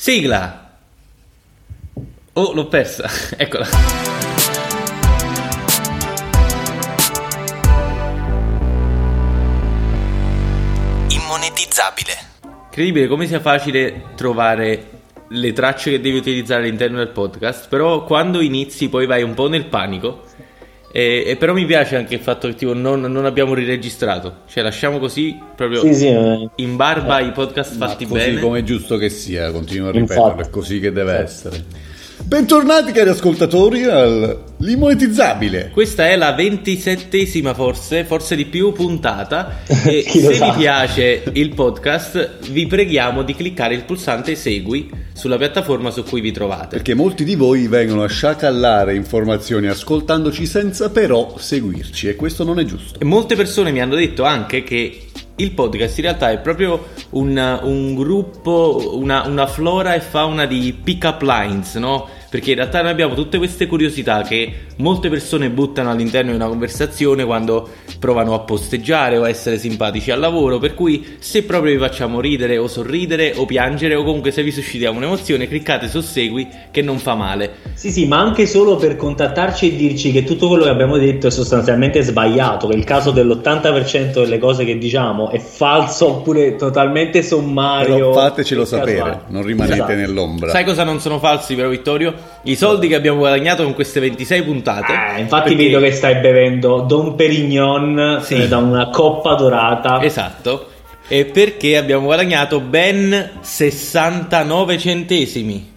Sigla! Oh, l'ho persa. Eccola. Immonetizzabile. Incredibile come sia facile trovare le tracce che devi utilizzare all'interno del podcast, però quando inizi poi vai un po' nel panico. E, e però mi piace anche il fatto che tipo, non, non abbiamo riregistrato, cioè lasciamo così proprio Sì, sì, eh. in barba i podcast Ma fatti così bene. come è giusto che sia, continuo a ripeterlo, Infatti. è così che deve essere. Bentornati cari ascoltatori all'immonetizzabile. Questa è la ventisettesima forse, forse di più puntata e se sa? vi piace il podcast vi preghiamo di cliccare il pulsante segui sulla piattaforma su cui vi trovate. Perché molti di voi vengono a sciacallare informazioni ascoltandoci senza però seguirci e questo non è giusto. E molte persone mi hanno detto anche che il podcast in realtà è proprio un, un gruppo, una, una flora e fauna di pick-up lines, no? Perché in realtà noi abbiamo tutte queste curiosità che molte persone buttano all'interno di una conversazione quando provano a posteggiare o a essere simpatici al lavoro, per cui se proprio vi facciamo ridere o sorridere o piangere o comunque se vi suscitiamo un'emozione, cliccate su segui che non fa male. Sì, sì, ma anche solo per contattarci e dirci che tutto quello che abbiamo detto è sostanzialmente sbagliato, che il caso dell'80% delle cose che diciamo è falso oppure totalmente sommario. Però fatecelo casuale. sapere, non rimanete Esatto. nell'ombra. Sai cosa non sono falsi però Vittorio? I soldi che abbiamo guadagnato con queste 26 puntate. Eh, infatti Perché- vedo che stai bevendo Don Perignon Sì. eh, da una coppa dorata. Esatto. E perché abbiamo guadagnato ben 69 centesimi.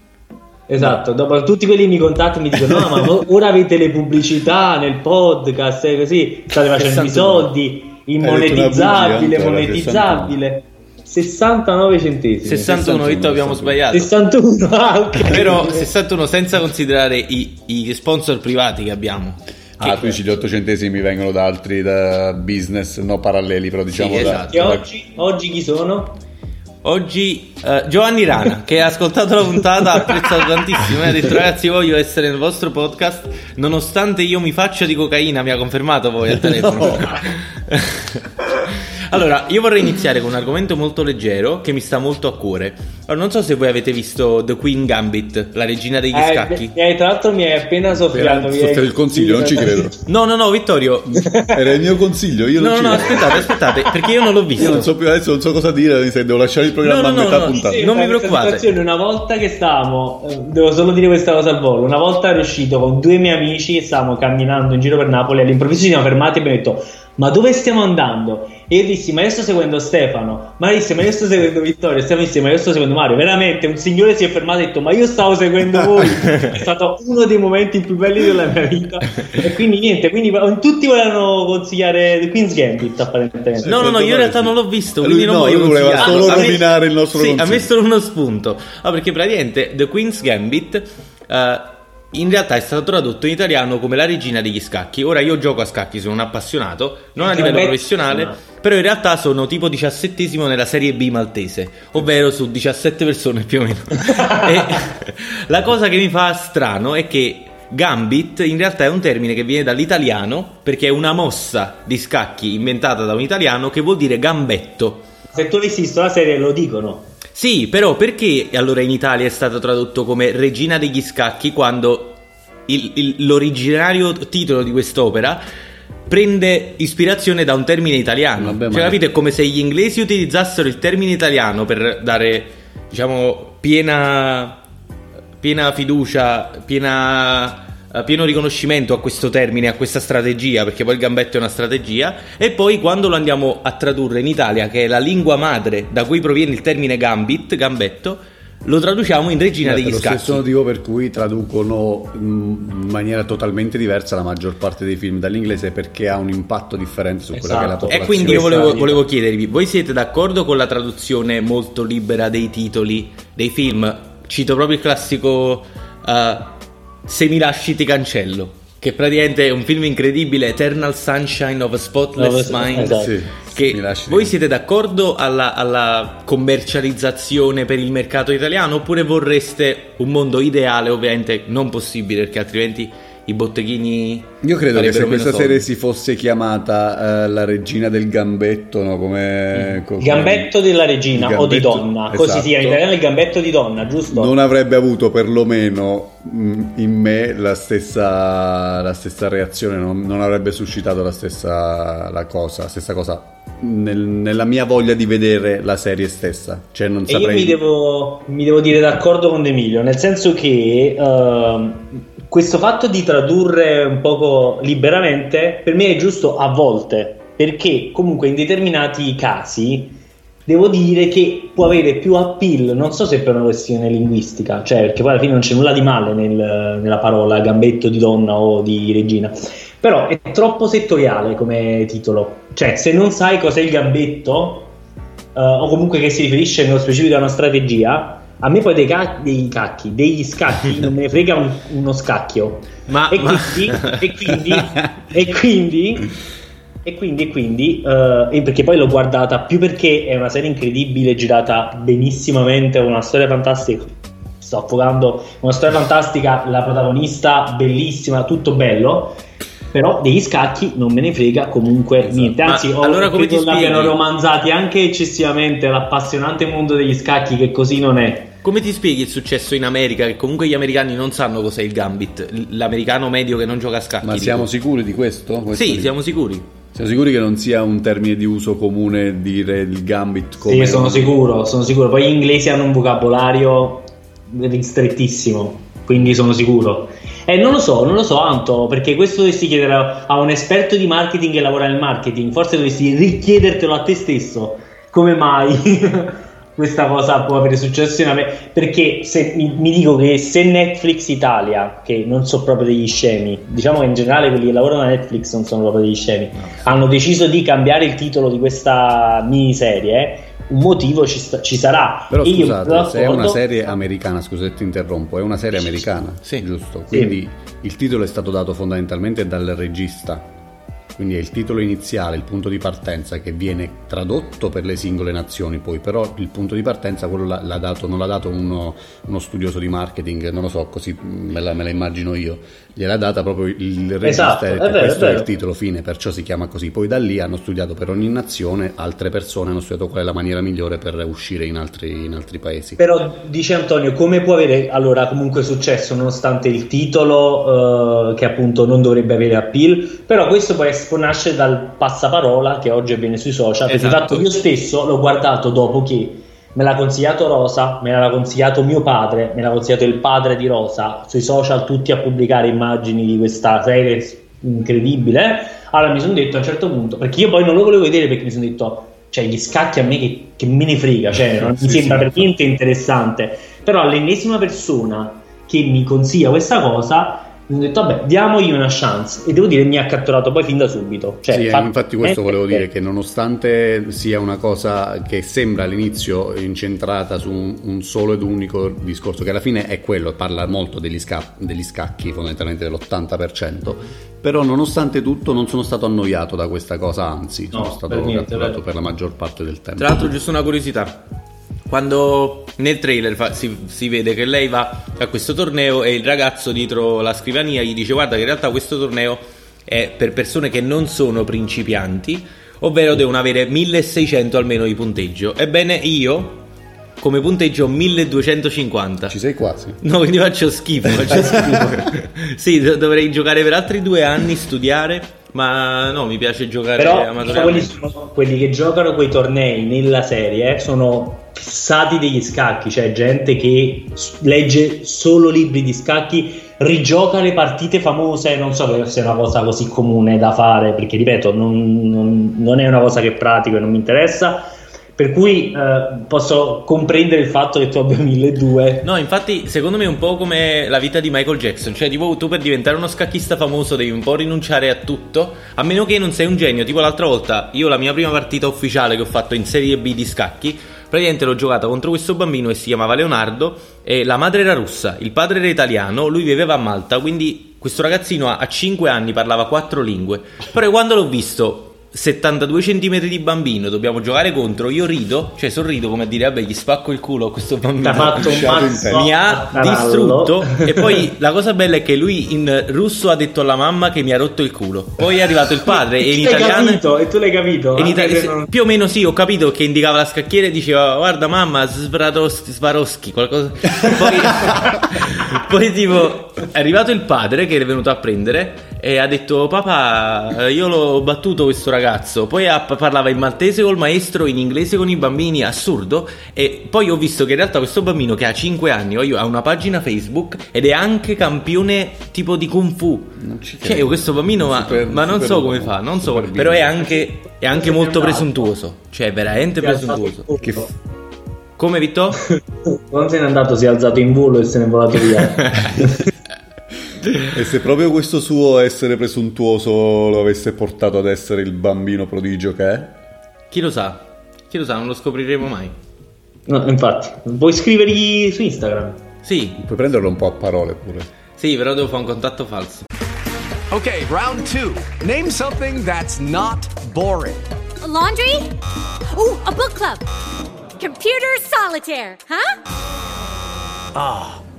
Esatto, dopo tutti quelli mi contattano e mi dicono: No, ma ora avete le pubblicità nel podcast e così state facendo i 61. soldi. Immonetizzabile, monetizzabile. 69 centesimi. 61 Vittorio abbiamo 61. sbagliato. 61, ah, ok. Però 61 senza considerare i, i sponsor privati che abbiamo. Ah, tu dici gli 8 centesimi vengono da altri da business, no paralleli, però diciamo Sì, da, esatto. E da- oggi, oggi chi sono? Oggi eh, Giovanni Rana, che ha ascoltato la puntata, ha apprezzato tantissimo. e Ha detto: Ragazzi, voglio essere nel vostro podcast. Nonostante io mi faccia di cocaina, mi ha confermato poi al telefono. allora, io vorrei iniziare con un argomento molto leggero che mi sta molto a cuore. Allora, non so se voi avete visto The Queen Gambit, la regina degli Eh, scacchi. hai- tra l'altro mi hai appena soffiato. mi hai- soffiato il consiglio, non ci credo. No, no, no, Vittorio. Era il mio consiglio, io No, non no, ci no, aspettate, aspettate, perché io non l'ho visto. Io non so più adesso, non so cosa dire, se devo lasciare il programma No, no, a metà no, puntata. sì, non mi preoccupate. Una volta che stavamo, eh, devo solo dire questa cosa al volo. Una volta ero uscito con due miei amici e stavamo camminando in giro per Napoli. All'improvviso ci siamo fermati e abbiamo detto: Ma dove stiamo andando? E io dissi: Ma io sto seguendo Stefano. Ma dissi: Ma io sto seguendo Vittorio. Stefano disse: Ma io sto seguendo Mario. Veramente, un signore si è fermato e ha detto: Ma io stavo seguendo voi. è stato uno dei momenti più belli della mia vita. E quindi niente. Quindi tutti volevano consigliare The Queen's Gambit, apparentemente. No, no, no, io in realtà non l'ho visto, quindi Lui non no, voglio voleva solo A me- rovinare il nostro Sì, consiglio. ha messo uno spunto. Ah, perché praticamente The Queen's Gambit eh, in realtà è stato tradotto in italiano come la regina degli scacchi. Ora io gioco a scacchi, sono un appassionato, non a livello professionale, no. però in realtà sono tipo diciassettesimo nella serie B maltese, ovvero su 17 persone più o meno. la cosa che mi fa strano è che Gambit in realtà è un termine che viene dall'italiano perché è una mossa di scacchi inventata da un italiano che vuol dire gambetto. Se tu avessi visto la serie, lo dicono. Sì, però perché allora in Italia è stato tradotto come Regina degli Scacchi quando il- il- l'originario titolo di quest'opera prende ispirazione da un termine italiano? Vabbè, cioè, capite? È come se gli inglesi utilizzassero il termine italiano per dare, diciamo, piena, piena fiducia, piena, eh, pieno riconoscimento a questo termine, a questa strategia, perché poi il gambetto è una strategia, e poi quando lo andiamo a tradurre in Italia, che è la lingua madre da cui proviene il termine gambit, gambetto, lo traduciamo in Regina Eh, degli per lo Scacchi. stesso motivo per cui traducono in maniera totalmente diversa la maggior parte dei film dall'inglese perché ha un impatto differente su quella che è la Esatto. popolazione. E quindi io volevo, volevo chiedervi, voi siete d'accordo con la traduzione molto libera dei titoli dei film? Cito proprio il classico eh, Se mi lasci ti cancello, che praticamente è un film incredibile, Eternal Sunshine of a Spotless No, Mind. esatto. Sì, Che voi siete d'accordo alla, alla commercializzazione per il mercato italiano oppure vorreste un mondo ideale, ovviamente non possibile perché altrimenti i botteghini Io credo che se questa soldi. serie si fosse chiamata eh, La regina del gambetto, no? Come, co- Il gambetto della regina il o di gambetto- donna, così esatto. si chiama in italiano il gambetto di donna, giusto? Non avrebbe avuto perlomeno mh, in me la stessa, la stessa reazione, non, non avrebbe suscitato la stessa la cosa, la stessa cosa nel- nella mia voglia di vedere la serie stessa. Cioè non E io saprei... mi devo, mi devo dire d'accordo con Emilio, nel senso che ehm, questo fatto di tradurre un poco liberamente per me è giusto a volte, perché comunque in determinati casi devo dire che può avere più appeal, non so se per una questione linguistica, cioè perché poi alla fine non c'è nulla di male nel- nella parola gambetto di donna o di regina, però è troppo settoriale come titolo, cioè se non sai cos'è il gambetto eh, o comunque che si riferisce nello specifico a una strategia, a me poi dei, ca- dei cacchi, degli scacchi non me ne frega un- uno scacchio. Ma- e, ma- quindi, e quindi, e quindi, e quindi, e quindi, e perché poi l'ho guardata più perché è una serie incredibile, girata benissimamente, una storia fantastica. Sto affogando una storia fantastica, la protagonista bellissima, tutto bello. Però degli scacchi non me ne frega comunque niente. Anzi, Ma ho, allora come ti spieghi? l'abbiano romanzati anche eccessivamente l'appassionante mondo degli scacchi, che così non è. Come ti spieghi il successo in America? Che comunque gli americani non sanno cos'è il gambit, l'americano medio che non gioca a scacchi. Ma dico. siamo sicuri di questo? Questo Sì, di- siamo sicuri. Siamo sicuri che non sia un termine di uso comune dire il gambit come... Sì, sono sicuro, sono sicuro. Poi gli inglesi hanno un vocabolario ristrettissimo, quindi sono sicuro. E non lo so, non lo so, Anto, perché questo dovresti chiedere a a un esperto di marketing che lavora nel marketing. Forse dovresti richiedertelo a te stesso. Come mai questa cosa può avere successo in America? Perché se mi, mi dico che se Netflix Italia, che non so proprio degli scemi, diciamo che in generale quelli che lavorano a Netflix non sono proprio degli scemi, hanno deciso di cambiare il titolo di questa miniserie, un motivo ci, sta- ci sarà. Però E io scusate, trovo se è una serie americana, scusate ti interrompo, è una serie americana, Sì. giusto? Quindi il titolo è stato dato fondamentalmente dal regista. Quindi è il titolo iniziale, il punto di partenza che viene tradotto per le singole nazioni, poi però il punto di partenza quello l'ha, l'ha dato, non l'ha dato uno, uno studioso di marketing, non lo so, così me la, me la immagino io, gliel'ha data proprio il regista Esatto, è vero, è questo è, vero. il titolo, fine, perciò si chiama così. Poi da lì hanno studiato per ogni nazione, altre persone hanno studiato qual è la maniera migliore per uscire in altri, in altri paesi. Però dice Antonio, come può avere allora comunque successo nonostante il titolo eh, che appunto non dovrebbe avere appeal? Però questo può, es- può nascere dal passaparola che oggi avviene sui social. Perché Esatto. fatto io stesso l'ho guardato dopo che me l'ha consigliato Rosa, me l'ha consigliato mio padre, me l'ha consigliato il padre di Rosa, sui social tutti a pubblicare immagini di questa serie incredibile. Allora mi sono detto a un certo punto, perché io poi non lo volevo vedere perché mi sono detto, cioè gli scacchi a me che, che me ne frega, cioè non Sì, mi sembra sì, per niente interessante. Però all'ennesima persona che mi consiglia questa cosa, mi sono detto, vabbè, diamogli una chance. E devo dire, mi ha catturato poi fin da subito. Cioè, Sì, fa- infatti questo eh, volevo eh, dire che nonostante sia una cosa che sembra all'inizio incentrata su un, un solo ed unico discorso, che alla fine è quello, parla molto degli, sca- degli scacchi, fondamentalmente dell'80%, però nonostante tutto non sono stato annoiato da questa cosa, anzi No, sono stato per niente, catturato vero. per la maggior parte del tempo. Tra l'altro, giusto una curiosità. Quando nel trailer fa- si, si vede che lei va a questo torneo e il ragazzo dietro la scrivania gli dice: Guarda, che in realtà questo torneo è per persone che non sono principianti, ovvero devono avere 1600 almeno di punteggio. Ebbene, io come punteggio ho 1250. Ci sei quasi. No, quindi faccio schifo. Faccio schifo. sì, do- dovrei giocare per altri due anni, studiare. Ma no, mi piace giocare Però quelli, quelli che giocano quei tornei nella serie eh, sono fissati degli scacchi, cioè gente che legge solo libri di scacchi, rigioca le partite famose, non so se è una cosa così comune da fare, perché ripeto, non, non- non è una cosa che pratico e non mi interessa, Per cui eh, posso comprendere il fatto che tu abbia 1200. No, infatti, secondo me è un po' come la vita di Michael Jackson. Cioè, tipo, tu per diventare uno scacchista famoso devi un po' rinunciare a tutto. A meno che non sei un genio. Tipo l'altra volta, io la mia prima partita ufficiale che ho fatto in Serie B di scacchi. Praticamente l'ho giocata contro questo bambino che si chiamava Leonardo. E la madre era russa, il padre era italiano. Lui viveva a Malta. Quindi questo ragazzino a 5 anni parlava quattro lingue. Però quando l'ho visto 72 cm di bambino, dobbiamo giocare contro, io rido, cioè sorrido come a dire vabbè gli spacco il culo a questo bambino. T'ha fatto un mi ha distrutto e poi la cosa bella è che lui in russo ha detto alla mamma che mi ha rotto il culo. Poi è arrivato il padre e in italiano capito, e tu l'hai capito? itali- non- più o meno sì, ho capito che indicava la scacchiera e diceva guarda mamma Svaroschi, Svaroschi qualcosa. Poi, poi tipo è arrivato il padre che è venuto a prendere e ha detto papà eh, io l'ho battuto questo ragazzo. Poi ha- parlava in maltese col maestro, in inglese con i bambini, assurdo. E poi ho visto che in realtà questo bambino che ha 5 anni io- ha una pagina Facebook ed è anche campione tipo di Kung Fu. Non ci Cioè, questo bambino, ma, Super- ma non so come fa, non so, però è anche, è anche molto presuntuoso. Cioè, è veramente presuntuoso. Che f- Come Vitto? Non se n'è andato, si è alzato in volo e se n'è volato via. E se proprio questo suo essere presuntuoso lo avesse portato ad essere il bambino prodigio che è? Chi lo sa? Chi lo sa, non lo scopriremo mai. No, infatti, puoi scrivergli su Instagram. Sì, Puoi prenderlo un po' a parole pure. sì, però devo fare un contatto falso. Okay, round two. Name something that's not boring. A laundry? Ooh, a book club. Computer solitaire, huh?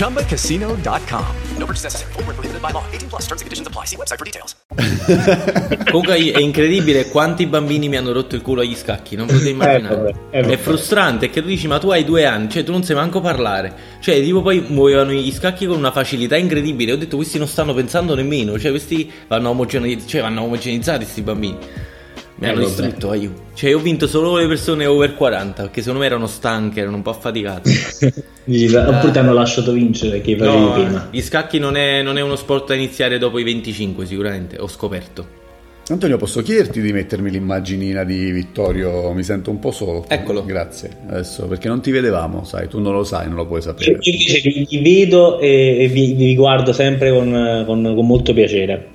ChumbaCasino.com. No purchase necessary. Void where prohibited by law. 18 plus terms and conditions apply. See website for details. Comunque è incredibile quanti bambini mi hanno rotto il culo agli scacchi, non potete immaginare. vabbè, eh, vabbè. È frustrante che tu dici ma tu hai due anni, cioè tu non sai manco parlare. Cioè tipo poi muovevano gli scacchi con una facilità incredibile. Ho detto questi non stanno pensando nemmeno, cioè questi vanno omogenizzati, cioè vanno omogenizzati questi bambini. Mi Eh, hanno vabbè. distrutto, aiuto. Cioè, ho vinto solo le persone over 40, perché secondo me erano stanche, erano un po' affaticate. Dici, Oppure ti hanno lasciato vincere facevi No, prima. gli scacchi non è, non è uno sport da iniziare dopo i 25, sicuramente, ho scoperto. Antonio, posso chiederti di mettermi l'immaginina di Vittorio? Mi sento un po' solo. Eccolo. Grazie. Adesso, perché non ti vedevamo, sai, tu non lo sai, non lo puoi Cioè, sapere. io invece vi, vi vedo e, e vi, vi guardo sempre con, con- con molto piacere.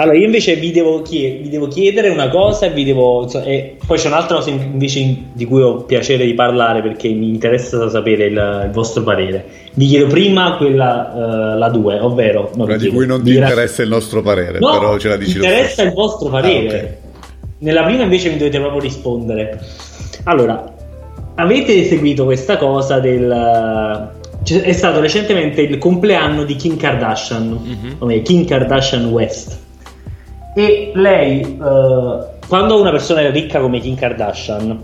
Allora, io invece vi devo, chie- vi devo chiedere una cosa e vi devo. insomma, e poi c'è un'altra cosa in- invece in- di cui ho piacere di parlare perché mi interessa sapere il, il vostro parere. Vi chiedo prima quella, eh, la 2, ovvero. no, Quella vi di chiedo, cui non vi ti interessa il nostro parere, No, però ce la dici mi lo interessa il vostro parere. Ah, ok. Nella prima invece mi dovete proprio rispondere. Allora, avete seguito questa cosa del... c'è- è stato recentemente il compleanno di Kim Kardashian, Mhm. o meglio, Kim Kardashian West. E lei, eh, quando una persona è ricca come Kim Kardashian,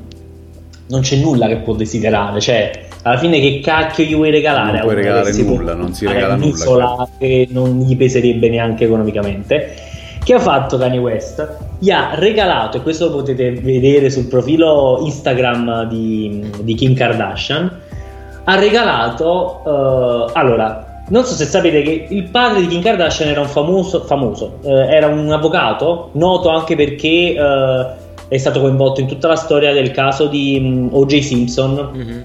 non c'è nulla che può desiderare, cioè alla fine che cacchio gli vuoi regalare? Non puoi regalare si può nulla, non si regala nulla, che non gli peserebbe neanche economicamente. Che ha fatto Kanye West? Gli ha regalato, e questo lo potete vedere sul profilo Instagram di, di Kim Kardashian, ha regalato, eh, allora, non so se sapete che il padre di Kim Kardashian era un famoso, famoso eh, era un avvocato, noto anche perché eh, è stato coinvolto in tutta la storia del caso di mm, O.J. Simpson, Mhm.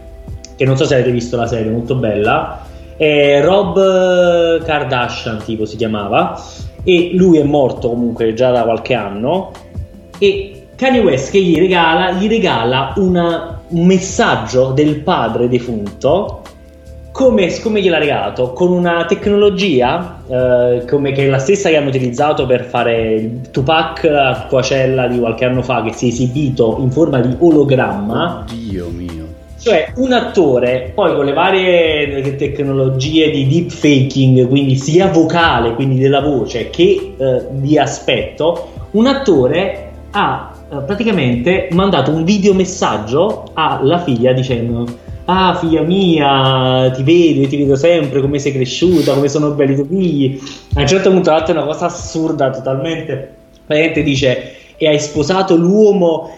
che non so se avete visto la serie, molto bella. È Rob eh, Kardashian, tipo si chiamava, e lui è morto comunque già da qualche anno. E Kanye West che gli regala, gli regala una- un messaggio del padre defunto. Come, come gliel'ha regalato? Con una tecnologia eh, come che è la stessa che hanno utilizzato per fare il Tupac a Coachella di qualche anno fa, che si è esibito in forma di ologramma. Dio mio. Cioè, un attore, poi con le varie tecnologie di deepfaking, quindi sia vocale, quindi della voce, che eh, di aspetto, un attore ha eh, praticamente mandato un videomessaggio alla figlia dicendo Ah, figlia mia, ti vedo, ti vedo sempre, come sei cresciuta, come sono belli i tuoi figli. A un certo punto, tra l'altro, è una cosa assurda, totalmente. Praticamente dice: E hai sposato l'uomo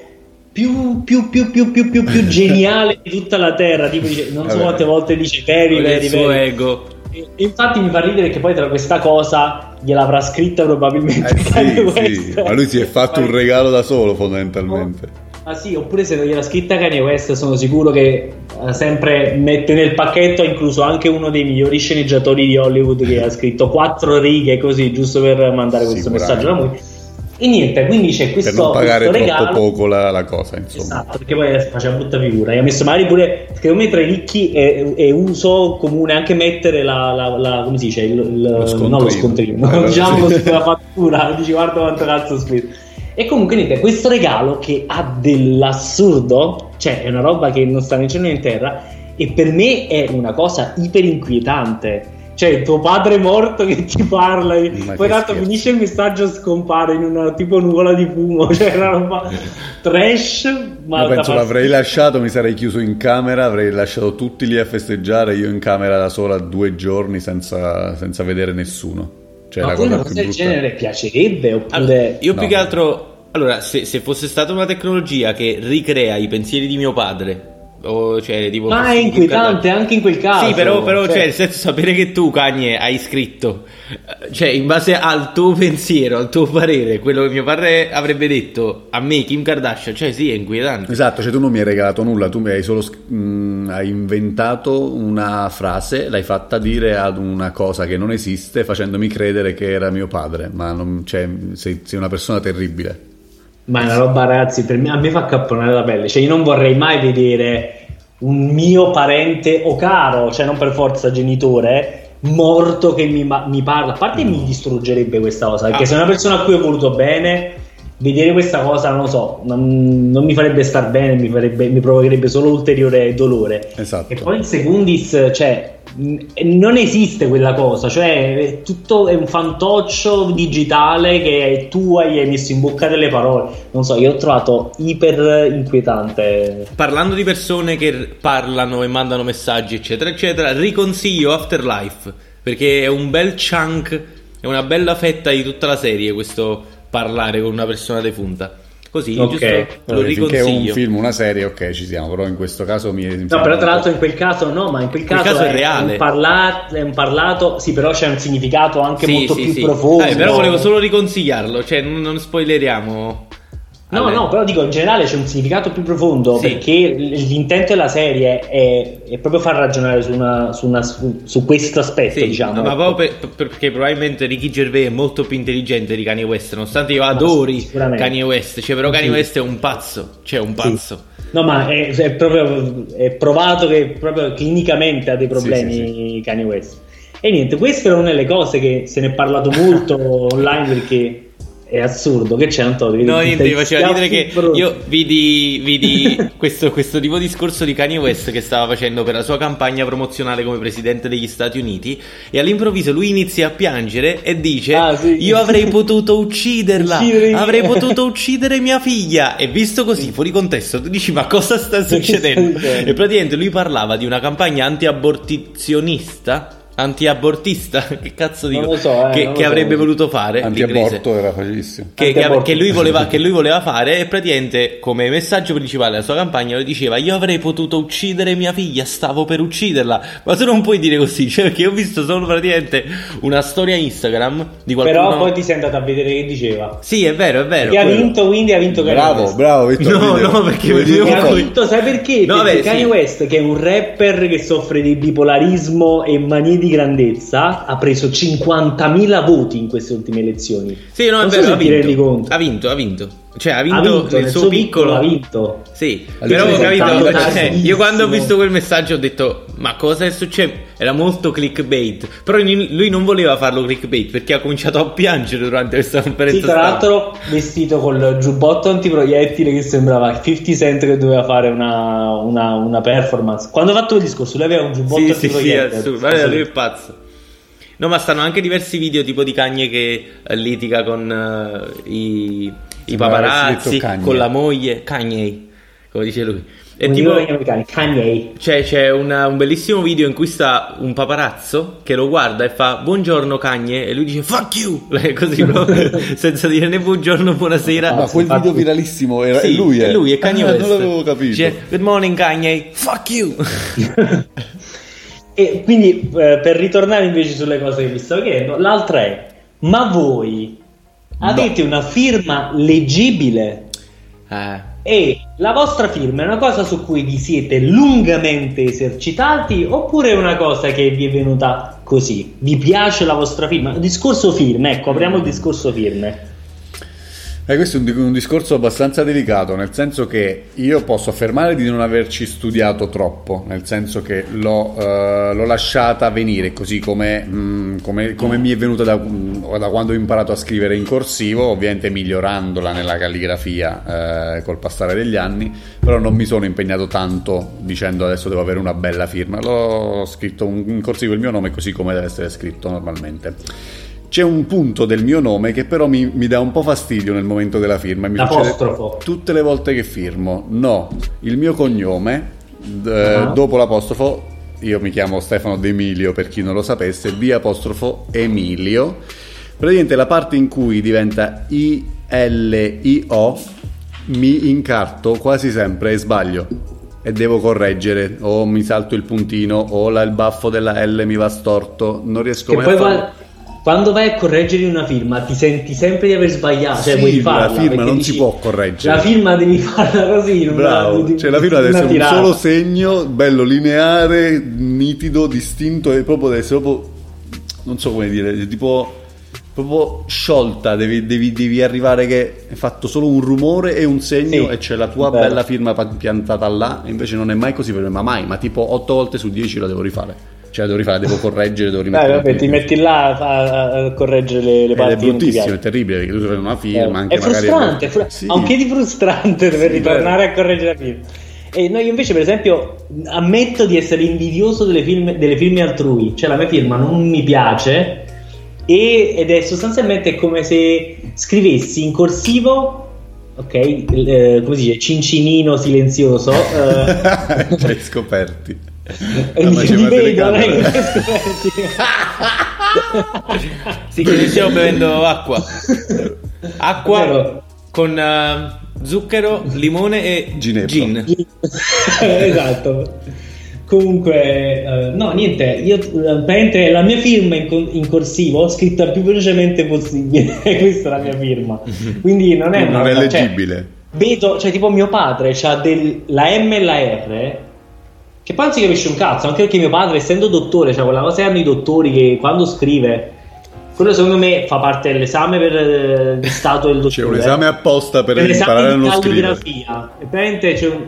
più, più, più, più, più, più, più geniale di tutta la terra. Tipo, dice, non so Vabbè. quante volte dice very, suo very. ego. E- infatti mi fa ridere che poi tra questa cosa gliel'avrà scritta probabilmente Eh, sì, sì. Ma lui si è fatto un regalo da solo, fondamentalmente. Ah sì, oppure se non gliel'ha scritta Kanye West sono sicuro che eh, sempre mette nel pacchetto ha incluso anche uno dei migliori sceneggiatori di Hollywood che ha scritto quattro righe così giusto per mandare questo messaggio alla moglie. E niente, quindi c'è Per questo, non pagare troppo regalo. poco la, la cosa, insomma. Esatto, perché poi faceva brutta figura. Gli ha messo magari pure, secondo me, tra i ricchi è, è uso comune anche mettere la, la- la- come si dice, il, il- Lo scontrino. non lo scontrino, Eh, diciamo sì. la fattura, dici guarda quanto cazzo ho speso. E comunque niente, questo regalo che ha dell'assurdo, cioè è una roba che non sta né cielo né in terra, e per me è una cosa iper inquietante. Cioè, tuo padre morto che ti parla, e Ma poi tanto finisce il messaggio scompare in una tipo nuvola di fumo, cioè una roba trash, ma Io penso l'avrei lasciato, mi sarei chiuso in camera, avrei lasciato tutti lì a festeggiare, io in camera da sola due giorni senza, senza vedere nessuno. Cioè, ma la cosa una più cosa del brutta. genere piacerebbe oppure Allora, io più No. che altro. Allora, se, se fosse stata una tecnologia che ricrea i pensieri di mio padre, o cioè tipo. ma è Kim inquietante Kardashian- anche in quel caso Sì, però, però cioè, cioè, nel senso, sapere che tu, Kanye, hai scritto, cioè, in base al tuo pensiero, al tuo parere, quello che mio padre avrebbe detto a me, Kim Kardashian, cioè, sì, è inquietante. Esatto, cioè tu non mi hai regalato nulla, tu mi hai solo mh, hai inventato una frase, l'hai fatta dire ad una cosa che non esiste facendomi credere che era mio padre, ma non, cioè, sei, sei una persona terribile. Ma è una roba ragazzi per me, a me fa capponare la pelle. Cioè io non vorrei mai vedere un mio parente o caro cioè non per forza genitore morto che mi, mi parla. A parte mi distruggerebbe questa cosa perché Ah. se è una persona a cui ho voluto bene vedere questa cosa non lo so non, non mi farebbe star bene mi, farebbe- mi provocherebbe solo ulteriore dolore Esatto. e poi in secundis, cioè, non esiste quella cosa, cioè, è tutto è un fantoccio digitale che tu hai messo in bocca delle parole. Non so, io ho trovato iper inquietante. Parlando di persone che parlano e mandano messaggi, eccetera, eccetera, riconsiglio Afterlife perché è un bel chunk, è una bella fetta di tutta la serie questo parlare con una persona defunta. Così, Ok. giusto? Lo Allora, finché è un riconsiglio. film, una serie, ok, ci siamo, però in questo caso mi... No, però tra l'altro in quel caso no, ma in quel quel caso, caso è reale. un parlato, è un parlato, sì, però c'è un significato anche Sì, molto sì, più sì. profondo. Eh, però volevo solo riconsigliarlo, cioè non, non spoileriamo. No, no, però dico in generale c'è un significato più profondo Sì. perché l'intento della serie è, è proprio far ragionare su, una, su, una- su- su questo aspetto, Sì, diciamo. no, ma ecco. proprio per- per- perché probabilmente Ricky Gervais è molto più intelligente di Kanye West, nonostante io adori. Kanye West, cioè però Kanye Sì. West è un pazzo, cioè un pazzo. No, ma è, è proprio è provato che proprio clinicamente ha dei problemi Kanye West. E niente, questa era una delle cose che se ne è parlato molto online perché è assurdo. Che c'è Antonio? No, niente, mi faceva ridere che io vidi, vidi questo, questo tipo di discorso di Kanye West che stava facendo per la sua campagna promozionale come presidente degli Stati Uniti e all'improvviso lui inizia a piangere e dice Ah, sì. io avrei potuto ucciderla, Uccidere- avrei potuto uccidere mia figlia e visto così fuori contesto tu dici ma cosa sta succedendo? e praticamente lui parlava di una campagna anti-abortizionista Anti-abortista, che cazzo dico? Non lo so, eh, che, non lo che so. avrebbe voluto fare Antiaborto era facilissimo. che, che- che lui voleva, che lui voleva fare e praticamente come messaggio principale della sua campagna lui diceva io avrei potuto uccidere mia figlia stavo per ucciderla ma tu non puoi dire così cioè perché ho visto solo praticamente una storia Instagram di qualcuno Però poi ti sei andato a vedere che diceva. sì è vero è vero Chi ha vinto, quindi ha vinto Kanye Bravo, West. bravo, Vittor No, Video. no, perché io- E ha vinto, sai perché? No, perché beh, Kanye sì. West, che è un rapper che soffre di bipolarismo e manie di grandezza, ha preso 50.000 voti in queste ultime elezioni. sì no è non so vero se ha vinto. ha vinto ha vinto cioè ha Ha vinto, vinto, nel nel suo piccolo ha vinto. Sì, Allora, però ho ci capito, cioè, io quando ho visto quel messaggio ho detto ma cosa è successo? Era molto clickbait, però lui non voleva farlo clickbait perché ha cominciato a piangere durante questa conferenza Sì, tra l'altro vestito col giubbotto antiproiettile che sembrava 50 Cent che doveva fare una, una- una performance. Quando ha fatto il discorso, lui aveva un giubbotto Sì, sì, sì, antiproiettile. assurdo. Guarda, lui è pazzo. No, ma stanno anche diversi video tipo di Cagne che eh, litiga con eh, i, i paparazzi, Kanye. con la moglie, Kanye, come dice lui. È Come tipo- Kanye. Cioè, c'è una- un bellissimo video in cui sta un paparazzo che lo guarda e fa buongiorno Cagne e lui dice fuck you così proprio, senza dire né buongiorno buonasera Ma quel video viralissimo era Sì, è lui, è eh? lui, è Kanye Ah, West. Non l'avevo capito. Dice, good morning Kanye fuck you E quindi eh, per ritornare invece sulle cose che vi stavo chiedendo, l'altra è: ma voi avete una firma leggibile? Eh, E la vostra firma è una cosa su cui vi siete lungamente esercitati oppure è una cosa che vi è venuta così? Vi piace la vostra firma? Discorso firme, ecco, apriamo il discorso firme. Eh, questo è un, un discorso abbastanza delicato, nel senso che io posso affermare di non averci studiato troppo, nel senso che l'ho, eh, l'ho lasciata venire così come, mm, come- come mi è venuta da, mm, da quando ho imparato a scrivere in corsivo, ovviamente migliorandola nella calligrafia eh, col passare degli anni, però non mi sono impegnato tanto dicendo adesso devo avere una bella firma, l'ho scritto in corsivo il mio nome così come deve essere scritto normalmente. C'è un punto del mio nome che però mi, mi dà un po' fastidio nel momento della firma. Mi L'apostrofo. tutte le volte che firmo. No, il mio cognome, d- Ah. dopo l'apostrofo, io mi chiamo Stefano D'Emilio per chi non lo sapesse, D apostrofo Emilio. Praticamente la parte in cui diventa I-L-I-O mi incarto quasi sempre e sbaglio. E devo correggere, o mi salto il puntino, o la- il baffo della L mi va storto, non riesco Che mai a farlo. qua- quando vai a correggere una firma ti senti sempre di aver sbagliato, cioè Sì, vuoi la farla. firma perché non dici, si può correggere. La firma devi farla così, una- Bravo, di- cioè la firma deve una essere un solo segno, bello lineare, nitido, distinto e proprio deve essere proprio, non so come dire, tipo proprio sciolta, devi, devi- devi arrivare che è fatto solo un rumore e un segno Sì, e c'è la tua vero. bella firma piantata là, invece non è mai così per me, ma mai, ma tipo 8 volte su 10 la devo rifare. Cioè devo rifare, devo correggere, devo rimettere. vabbè, ti metti là a, a- correggere le, le Ed parti è bruttissimo, è terribile perché tu fai una firma anche è magari frustrante, fru- Sì. un piede frustrante dover Sì, ritornare a correggere la firma. E no, io invece, per esempio, ammetto di essere invidioso delle, film- delle firme altrui, cioè la mia firma non mi piace e- ed è sostanzialmente come se scrivessi in corsivo, ok, eh, come si dice, cincinino silenzioso. eh, hai scoperti. e mi, vedo, scoperti. sì che stiamo bevendo acqua acqua Vero. con eh, zucchero limone e Ginepro. gin esatto. Comunque, eh, no, niente. Io, eh, praticamente, la mia firma in, con- in corsivo scritta il più velocemente possibile. Questa è la mia firma. Quindi non è, non una è cioè, leggibile. vedo, cioè, tipo, mio padre ha la M e la R. Che poi non si capisce un cazzo, anche perché mio padre, essendo dottore, cioè quella cosa che hanno i dottori che quando scrive, quello secondo me fa parte dell'esame per eh, di stato del dottore. C'è un esame apposta per l'esame imparare a non scrivere. c'è un,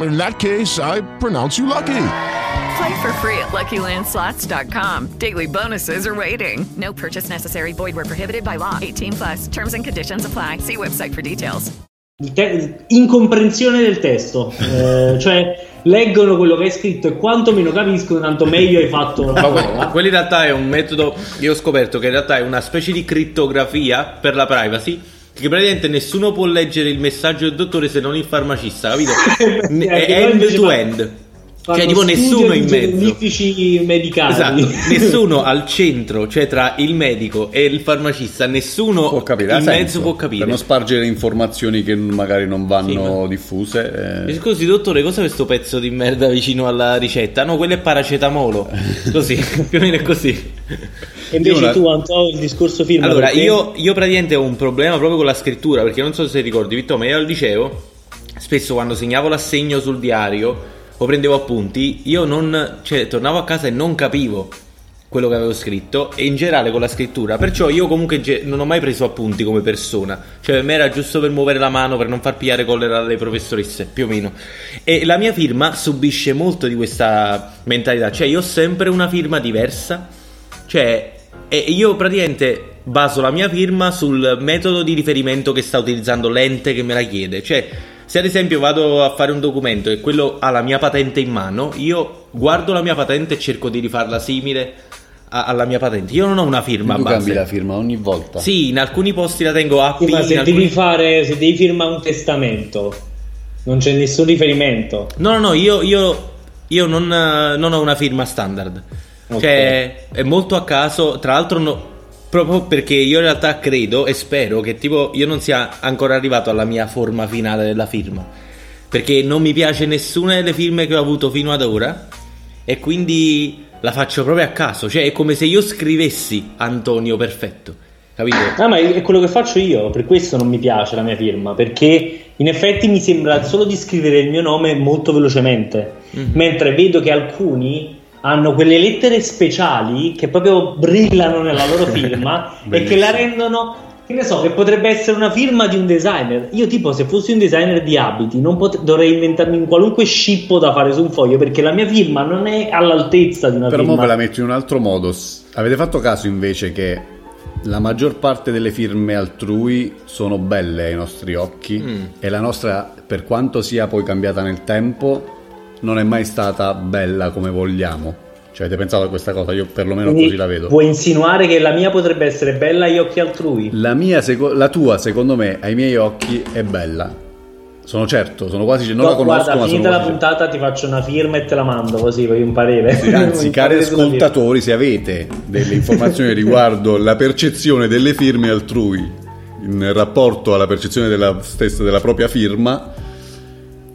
In that case, I pronounce you lucky. Play for free at LuckyLandSlots.com. Daily bonuses are waiting. No purchase necessary. Void where prohibited by law. 18 plus. Terms and conditions apply. See website for details. il te- incomprensione del testo, Eh, cioè leggono quello che hai scritto e quanto meno capiscono, tanto meglio hai fatto la Ma quello in realtà è un metodo. Io ho scoperto che in realtà è una specie di crittografia per la privacy. Che praticamente nessuno può leggere il messaggio del dottore se non il farmacista, capito? È end to end. Cioè, tipo, nessuno in mezzo. medicali. Esatto, nessuno al centro, cioè tra il medico e il farmacista, nessuno Può capire, in senso. mezzo può capire. Per non spargere informazioni che magari non vanno diffuse. Mi eh. Scusi dottore, cos'è questo pezzo di merda vicino alla ricetta? No, quello è paracetamolo. Così, più o meno è così. E invece Io- tu, Antonio, il discorso firma. Allora, perché- io, io praticamente ho un problema proprio con la scrittura, perché non so se ricordi, Vittorio, ma io al liceo, spesso quando segnavo l'assegno sul diario o prendevo appunti, io non, cioè, tornavo a casa e non capivo quello che avevo scritto e in generale con la scrittura, perciò io comunque non ho mai preso appunti come persona, cioè per me era giusto per muovere la mano, per non far pigliare collera alle professoresse, più o meno. E la mia firma subisce molto di questa mentalità, cioè io ho sempre una firma diversa, cioè, e io praticamente baso la mia firma sul metodo di riferimento che sta utilizzando l'ente che me la chiede. Cioè, se ad esempio vado a fare un documento e quello ha la mia patente in mano, io guardo la mia patente e cerco di rifarla simile a- alla mia patente. Io non ho una firma a tu base. cambi la firma ogni volta. Sì, in alcuni posti la tengo AP, Sì, ma se in alcuni- devi fare, se devi firmare un testamento, non c'è nessun riferimento. No, no, no, io, io, io non, eh, non ho una firma standard. Ok. Cioè, è molto a caso. Tra l'altro, no- proprio perché io in realtà credo e spero che tipo io non sia ancora arrivato alla mia forma finale della firma. Perché non mi piace nessuna delle firme che ho avuto fino ad ora. E quindi la faccio proprio a caso. Cioè, è come se io scrivessi Antonio Perfetto. Capito? Ah, ma è quello che faccio io, per questo non mi piace la mia firma, perché in effetti mi sembra solo di scrivere il mio nome molto velocemente, Mm. mentre vedo che alcuni hanno quelle lettere speciali che proprio brillano nella loro firma e che la rendono, che ne so, che potrebbe essere una firma di un designer. Io tipo se fossi un designer di abiti non pot- dovrei inventarmi un qualunque scippo da fare su un foglio perché la mia firma non è all'altezza di una Però firma. mo ve la metto in un altro modo. Avete fatto caso invece che la maggior parte delle firme altrui sono belle ai nostri occhi Mm. e la nostra, per quanto sia poi cambiata nel tempo, non è mai stata bella come vogliamo. Cioè, avete pensato a questa cosa? Io perlomeno Quindi così la vedo. Puoi insinuare che la mia potrebbe essere bella agli occhi altrui? La, mia, seco- la tua, secondo me, ai miei occhi è bella. Sono certo, sono quasi. Non No, la conosco, guarda, ma finita la certo. puntata ti faccio una firma e te la mando così voglio un parere. Sì, Anzi, cari ascoltatori, se avete delle informazioni riguardo la percezione delle firme altrui in rapporto alla percezione della stessa della propria firma,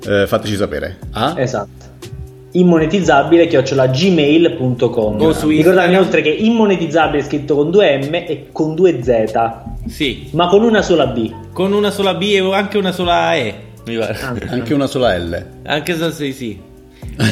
eh, fateci sapere. Ah? Esatto. Immonetizzabile chiocciola gmail.com Ricordate inoltre che immonetizzabile è scritto con due M e con due Z, Sì. ma con una sola B. Con una sola B e anche una sola E. Mi pare. Anche una sola L. Anche se sì, sì.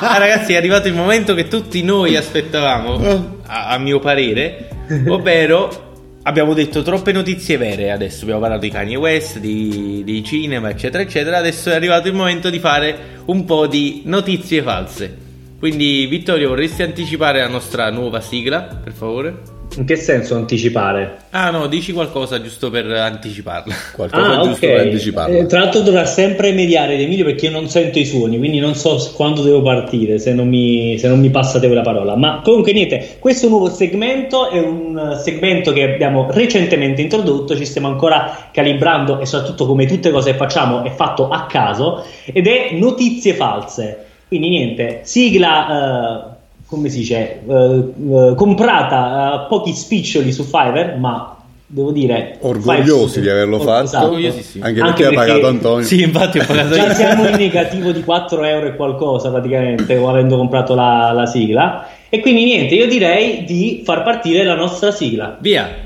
Ah, ragazzi, è arrivato il momento che tutti noi aspettavamo, a, a mio parere, ovvero abbiamo detto troppe notizie vere adesso, abbiamo parlato di Kanye West, di, di cinema, eccetera, eccetera, adesso è arrivato il momento di fare un po' di notizie false. Quindi, Vittorio, vorresti anticipare la nostra nuova sigla, per favore? In che senso anticipare? Ah no, dici qualcosa giusto per anticiparla. Qualcosa Ah, giusto ok. per anticiparla. Eh, tra l'altro dovrà sempre mediare Emilio perché io non sento i suoni, quindi non so quando devo partire se non mi, se non mi passate voi la parola. Ma comunque niente, questo nuovo segmento è un segmento che abbiamo recentemente introdotto, ci stiamo ancora calibrando e soprattutto come tutte le cose che facciamo è fatto a caso ed è notizie false. Quindi niente, sigla... eh, come si dice, eh, eh, comprata a pochi spiccioli su Fiverr, ma devo dire Orgogliosi di averlo fatto. Esatto. Anche, Anche perché ha pagato Antonio. Sì, infatti ho pagato Già io. siamo in negativo di 4 euro e qualcosa praticamente, avendo comprato la, la sigla. E quindi niente, io direi di far partire la nostra sigla. Via.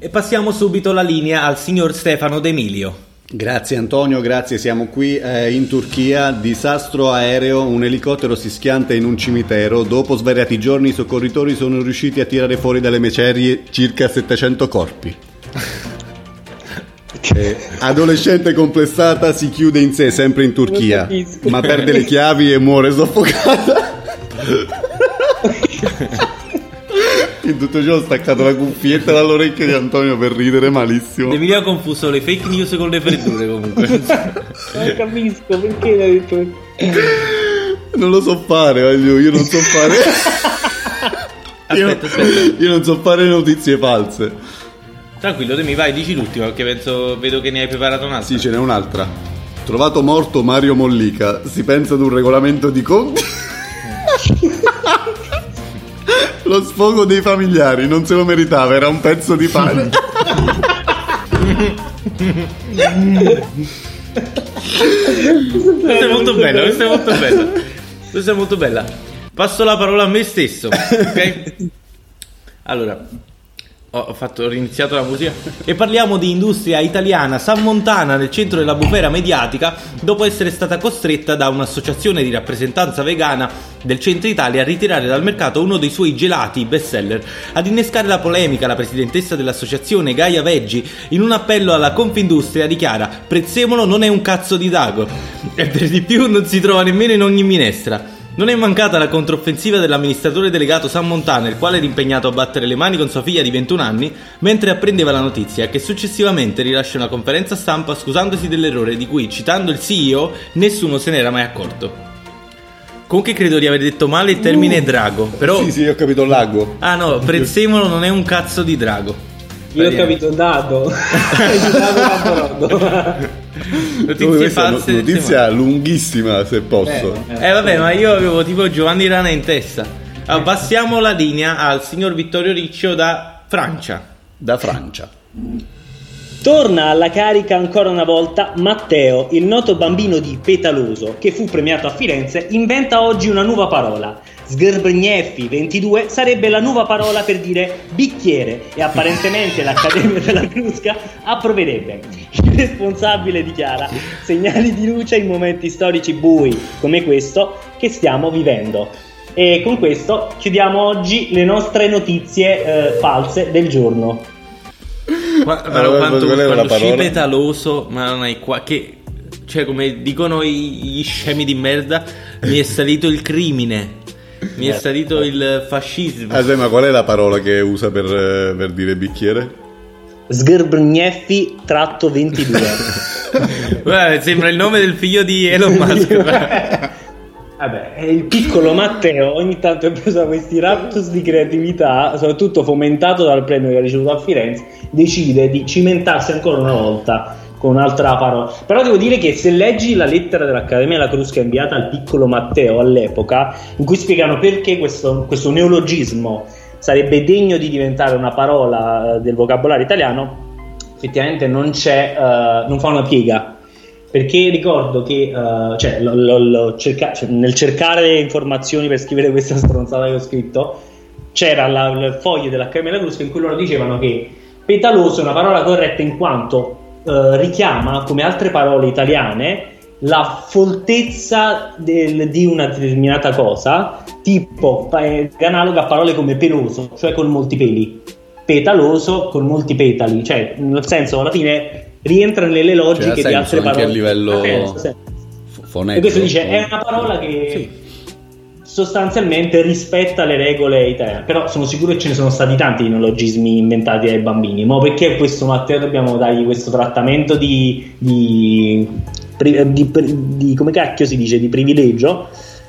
E passiamo subito la linea al signor Stefano D'Emilio. Grazie Antonio, grazie. Siamo qui eh, in Turchia. Disastro aereo, un elicottero si schianta in un cimitero. Dopo svariati giorni i soccorritori sono riusciti a tirare fuori dalle macerie circa 700 corpi. Eh, adolescente complessata si chiude in sé sempre in Turchia, ma perde le chiavi e muore soffocata. In tutto ciò ho staccato la cuffietta dall'orecchio di Antonio per ridere malissimo. Emilio ha confuso le fake news con le freddure comunque. Non capisco perché l'hai detto. Non lo so fare, voglio, io non so fare. io, Aspetta, aspetta. io non so fare notizie false. Tranquillo, te mi vai, dici l'ultima perché penso, vedo che ne hai preparato un'altra. Sì, ce n'è un'altra. Trovato morto Mario Mollica. Si pensa ad un regolamento di conti. Lo sfogo dei familiari, non se lo meritava, era un pezzo di pane. Questa è molto bella, questa è molto bella. Questa è molto bella. Passo la parola a me stesso, ok? Allora, ho fatto, ho riniziato la musica e parliamo di industria italiana San Montana nel centro della bufera mediatica dopo essere stata costretta da un'associazione di rappresentanza vegana del centro Italia a ritirare dal mercato uno dei suoi gelati bestseller. Ad innescare la polemica la presidentessa dell'associazione Gaia Veggi in un appello alla Confindustria dichiara Prezzemolo non è un cazzo di dago e per di più non si trova nemmeno in ogni minestra. Non è mancata la controffensiva dell'amministratore delegato San Montana, il quale era impegnato a battere le mani con sua figlia di 21 anni mentre apprendeva la notizia che successivamente rilascia una conferenza stampa scusandosi dell'errore di cui, citando il CEO, nessuno se n'era mai accorto. Comunque credo di aver detto male il termine drago, però... Sì, sì, ho capito lago. Ah no, prezzemolo non è un cazzo di drago. Io ho capito dado. Dado. Notizie Questa è false. una notizia lunghissima, se posso. Eh vabbè, ma io avevo tipo Giovanni Rana in testa. Allora, passiamo la linea al signor Vittorio Riccio da Francia. Da Francia. Torna alla carica ancora una volta Matteo, il noto bambino di Petaloso, che fu premiato a Firenze, inventa oggi una nuova parola. Sgrbgneffi 22 sarebbe la nuova parola per dire bicchiere e apparentemente l'Accademia della Crusca approverebbe. Il responsabile dichiara segnali di luce in momenti storici bui come questo che stiamo vivendo. E con questo chiudiamo oggi le nostre notizie eh, false del giorno. Qua- però Allora, quanto, qual era la quando sci parola? petaloso, ma non hai qua che cioè come dicono gli scemi di merda, mi è salito il crimine. Mi è salito il fascismo. Ah, ma qual è la parola che usa per, eh, per dire bicchiere? Sgrbgneffi tratto 22. Guarda, sembra il nome del figlio di Elon Musk. Vabbè, il piccolo Matteo ogni tanto è preso da questi raptus di creatività, soprattutto fomentato dal premio che ha ricevuto a Firenze, decide di cimentarsi ancora una volta con un'altra parola. Però devo dire che se leggi la lettera dell'Accademia della Crusca inviata al piccolo Matteo all'epoca, in cui spiegano perché questo, questo neologismo sarebbe degno di diventare una parola eh, del vocabolario italiano, effettivamente non c'è, eh, non fa una piega. Perché ricordo che eh, cioè, lo- lo- lo cerca- cioè, nel cercare informazioni per scrivere questa stronzata che ho scritto, c'era la- il foglio dell'Accademia della Crusca in cui loro dicevano che petaloso è una parola corretta in quanto eh, richiama, come altre parole italiane, la foltezza del- di una determinata cosa, tipo eh, analoga a parole come peloso, cioè con molti peli, petaloso con molti petali, cioè nel senso alla fine rientra nelle logiche Cioè, di altre anche parole. a livello sì. fonetico. E questo dice è una parola che sostanzialmente rispetta le regole italiane. Però sono sicuro che ce ne sono stati tanti di neologismi inventati dai bambini. Ma perché questo Matteo dobbiamo dargli questo trattamento di, di, di- di- come cacchio si dice di privilegio?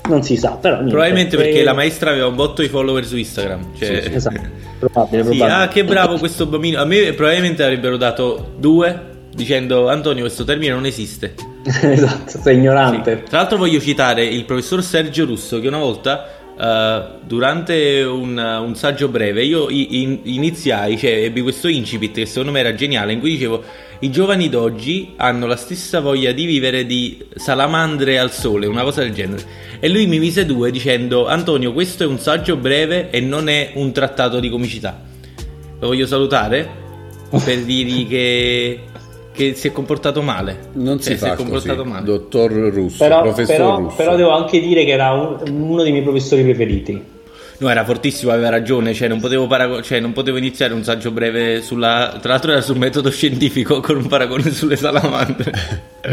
Non si sa, però niente. Probabilmente perché Eh, la maestra aveva un botto di follower su Instagram. Cioè... Sì, esatto. Probabile, Sì, probabile. ah, che bravo questo bambino. A me probabilmente avrebbero dato due dicendo Antonio questo termine non esiste. esatto, sei ignorante. Tra l'altro voglio citare il professor Sergio Russo che una volta eh, durante un, un saggio breve io in- iniziai, cioè ebbi questo incipit che secondo me era geniale in cui dicevo i giovani d'oggi hanno la stessa voglia di vivere di salamandre al sole, una cosa del genere. E lui mi mise due dicendo Antonio questo è un saggio breve e non è un trattato di comicità. Lo voglio salutare per dirgli che, che si è comportato male. Non si Cioè, fa è comportato così. male. Dottor Russo, Però, professor però- Russo. però devo anche dire che era un- uno dei miei professori preferiti. No, era fortissimo, aveva ragione, cioè non potevo, parago- cioè, non potevo iniziare un saggio breve sulla... Tra l'altro era sul metodo scientifico con un paragone sulle salamandre.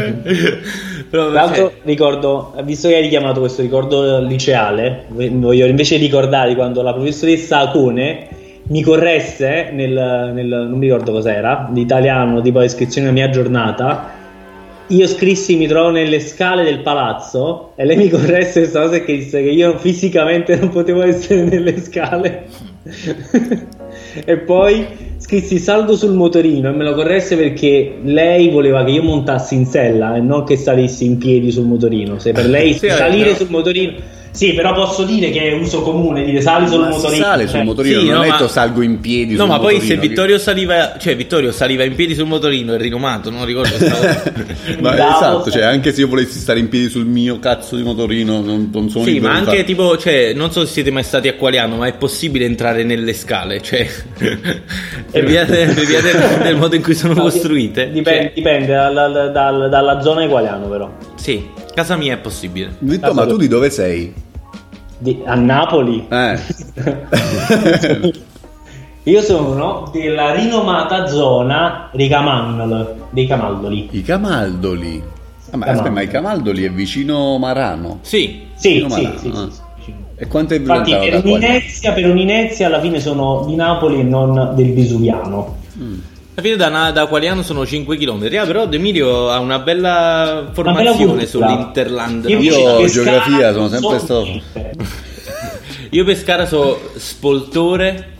Però, Tra l'altro cioè, ricordo, visto che hai richiamato questo ricordo liceale, voglio invece ricordare quando la professoressa Acone mi corresse nel, nel- non mi ricordo cos'era, l'italiano tipo descrizione della mia giornata. Io scrissi mi trovo nelle scale del palazzo e lei mi corresse questa cosa che disse che io fisicamente non potevo essere nelle scale. e poi scrissi salgo sul motorino e me lo corresse perché lei voleva che io montassi in sella e non che salissi in piedi sul motorino. Se per lei Sì, salire però- sul motorino... Sì, però posso dire che è uso comune dire sali sul Ma motorino. sale sul cioè- motorino, sì, non no, ho detto ma- salgo in piedi No, sul ma poi motorino, se che- Vittorio saliva, cioè Vittorio saliva in piedi sul motorino è rinomato, non ricordo. Ma Bravo. esatto, cioè anche se io volessi stare in piedi sul mio cazzo di motorino, non, non sono Sì, ma anche farlo. tipo, cioè, non so se siete mai stati a Qualiano, ma è possibile entrare nelle scale, cioè, per via, de- per via del, del modo in cui sono No, costruite. Dipende, Cioè, dipende dal- dal- dalla zona di Qualiano, però. sì, casa mia è possibile. Vitto, ma tu di dove sei? Di- a Napoli. Eh. Io sono della rinomata zona dei Camandoli. Dei Camaldoli. I Camaldoli. Ah, ma Camaldoli. aspetta, ma i Camaldoli è vicino Marano. Sì, Sì, Vicino sì, Marano, sì, ah. sì, sì. E quanto è Infatti, per un'inezia, per un'inezia alla fine sono di Napoli e non del Vesuviano. Alla fine da, da Qualiano sono 5 km. Ah, però De Emilio ha una bella formazione cultura. sull'Interland. Io Io Pescara geografia sono sempre so stato-. Io Pescara so Spoltore,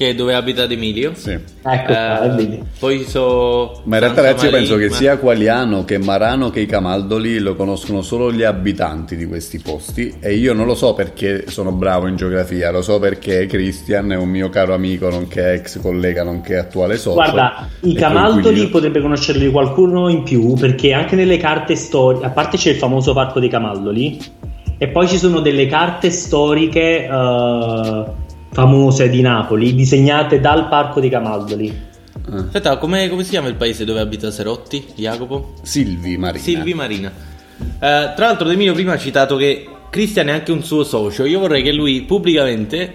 che è dove abita Emilio. Sì. Ecco qua, Eh, poi so. Ma in realtà ragazzi io penso che sia Qualiano che Marano che i Camaldoli lo conoscono solo gli abitanti di questi posti e io non lo so perché sono bravo in geografia, lo so perché Christian è un mio caro amico nonché ex collega nonché attuale socio. Guarda, i Camaldoli coinquilino. potrebbe conoscerli qualcuno in più perché anche nelle carte storiche, a parte c'è il famoso parco dei Camaldoli e poi ci sono delle carte storiche eh, famose di Napoli disegnate dal parco dei Camaldoli. Aspetta, come, come si chiama il paese dove abita Serotti? Jacopo? Silvi Marina. Silvi Marina. Eh, tra l'altro, De prima ha citato che Cristian è anche un suo socio. Io vorrei che lui pubblicamente.